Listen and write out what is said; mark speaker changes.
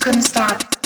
Speaker 1: couldn't stop.